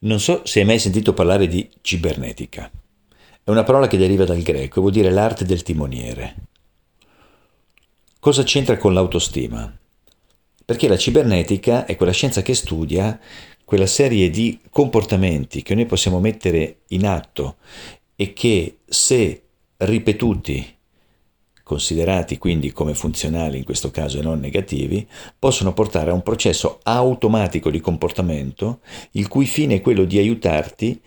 Non so se hai mai sentito parlare di cibernetica. È una parola che deriva dal greco e vuol dire l'arte del timoniere. Cosa c'entra con l'autostima? Perché la cibernetica è quella scienza che studia quella serie di comportamenti che noi possiamo mettere in atto e che se ripetuti considerati quindi come funzionali in questo caso e non negativi, possono portare a un processo automatico di comportamento il cui fine è quello di aiutarti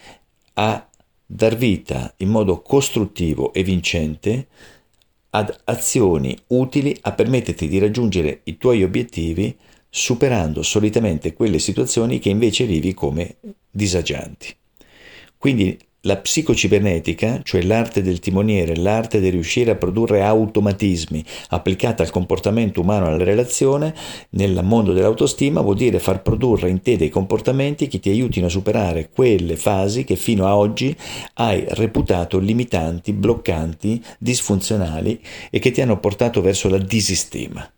a dar vita in modo costruttivo e vincente ad azioni utili a permetterti di raggiungere i tuoi obiettivi superando solitamente quelle situazioni che invece vivi come disagianti. Quindi la psicocibernetica, cioè l'arte del timoniere, l'arte di riuscire a produrre automatismi applicata al comportamento umano e alla relazione, nel mondo dell'autostima vuol dire far produrre in te dei comportamenti che ti aiutino a superare quelle fasi che fino a oggi hai reputato limitanti, bloccanti, disfunzionali e che ti hanno portato verso la disistima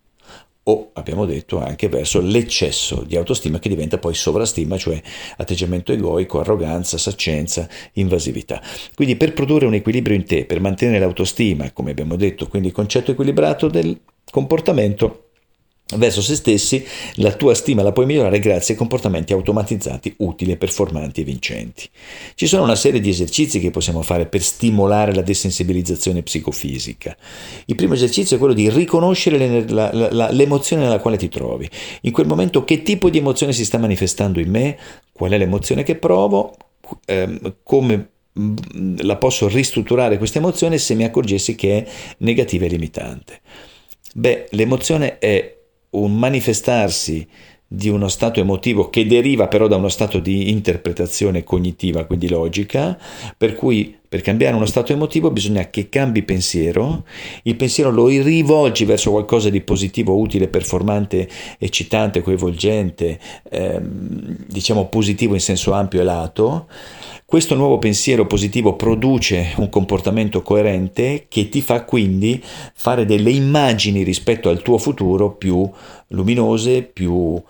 o abbiamo detto anche verso l'eccesso di autostima che diventa poi sovrastima, cioè atteggiamento egoico, arroganza, saccenza, invasività. Quindi per produrre un equilibrio in te, per mantenere l'autostima, come abbiamo detto, quindi il concetto equilibrato del comportamento, verso se stessi, la tua stima la puoi migliorare grazie a comportamenti automatizzati, utili, performanti e vincenti. Ci sono una serie di esercizi che possiamo fare per stimolare la desensibilizzazione psicofisica. Il primo esercizio è quello di riconoscere la, la, la, l'emozione nella quale ti trovi. In quel momento che tipo di emozione si sta manifestando in me, qual è l'emozione che provo, ehm, come mm, la posso ristrutturare questa emozione se mi accorgessi che è negativa e limitante. Beh, l'emozione è un manifestarsi di uno stato emotivo che deriva però da uno stato di interpretazione cognitiva, quindi logica, per cui per cambiare uno stato emotivo bisogna che cambi pensiero, il pensiero lo rivolgi verso qualcosa di positivo, utile, performante, eccitante, coinvolgente, ehm, diciamo positivo in senso ampio e lato, questo nuovo pensiero positivo produce un comportamento coerente che ti fa quindi fare delle immagini rispetto al tuo futuro più luminose, più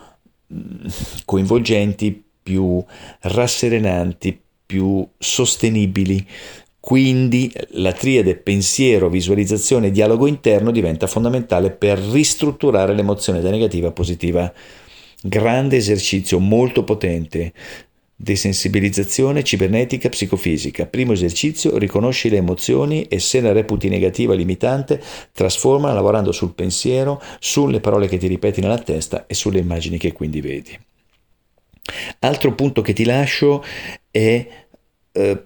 mm, coinvolgenti, più rasserenanti, più sostenibili. Quindi la triade pensiero, visualizzazione e dialogo interno diventa fondamentale per ristrutturare l'emozione da negativa a positiva. Grande esercizio, molto potente. Desensibilizzazione cibernetica psicofisica. Primo esercizio, riconosci le emozioni e se la reputi negativa limitante, trasforma lavorando sul pensiero, sulle parole che ti ripeti nella testa e sulle immagini che quindi vedi. Altro punto che ti lascio è eh,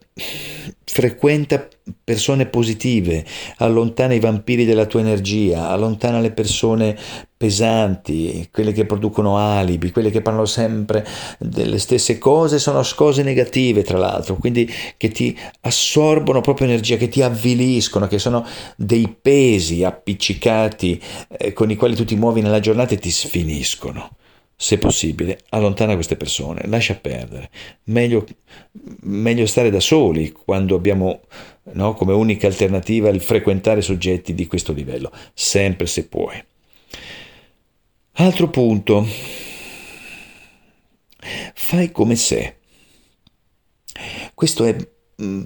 frequenta persone positive, allontana i vampiri della tua energia, allontana le persone pesanti, quelle che producono alibi, quelle che parlano sempre delle stesse cose, sono cose negative tra l'altro, quindi che ti assorbono proprio energia, che ti avviliscono, che sono dei pesi appiccicati eh, con i quali tu ti muovi nella giornata e ti sfiniscono se possibile, allontana queste persone, lascia perdere. Meglio, meglio stare da soli quando abbiamo no, come unica alternativa il frequentare soggetti di questo livello, sempre se puoi. Altro punto, fai come se. Questo è mm,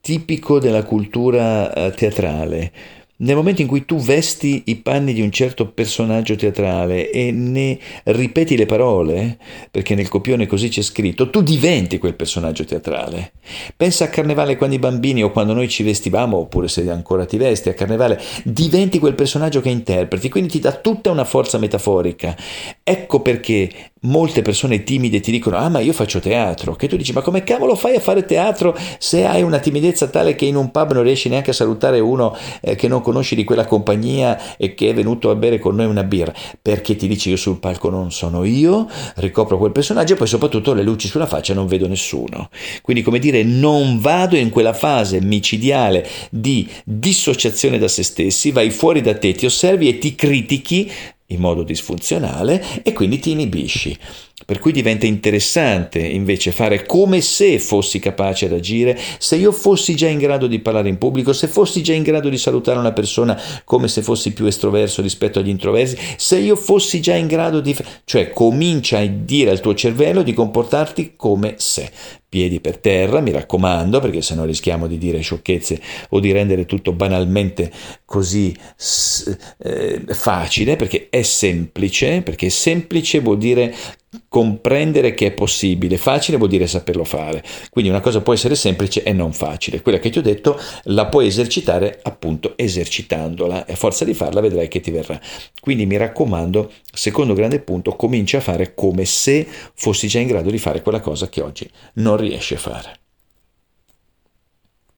tipico della cultura eh, teatrale nel momento in cui tu vesti i panni di un certo personaggio teatrale e ne ripeti le parole, perché nel copione così c'è scritto, tu diventi quel personaggio teatrale. Pensa a Carnevale quando i bambini o quando noi ci vestivamo, oppure se ancora ti vesti a Carnevale, diventi quel personaggio che interpreti, quindi ti dà tutta una forza metaforica. Ecco perché molte persone timide ti dicono ah ma io faccio teatro, che tu dici ma come cavolo fai a fare teatro se hai una timidezza tale che in un pub non riesci neanche a salutare uno eh, che non conosci di quella compagnia e che è venuto a bere con noi una birra, perché ti dici io sul palco non sono io, ricopro quel personaggio e poi soprattutto le luci sulla faccia non vedo nessuno. Quindi come dire non vado in quella fase micidiale di dissociazione da se stessi, vai fuori da te, ti osservi e ti critichi in modo disfunzionale e quindi ti inibisci. Per cui diventa interessante invece fare come se fossi capace ad agire, se io fossi già in grado di parlare in pubblico, se fossi già in grado di salutare una persona come se fossi più estroverso rispetto agli introversi, se io fossi già in grado di... cioè comincia a dire al tuo cervello di comportarti come se. Piedi per terra, mi raccomando, perché sennò rischiamo di dire sciocchezze o di rendere tutto banalmente così eh, facile, perché è semplice, perché semplice vuol dire comprendere che è possibile, facile vuol dire saperlo fare. Quindi una cosa può essere semplice e non facile. Quella che ti ho detto la puoi esercitare appunto esercitandola e a forza di farla vedrai che ti verrà. Quindi mi raccomando, secondo grande punto, comincia a fare come se fossi già in grado di fare quella cosa che oggi non riesci a fare.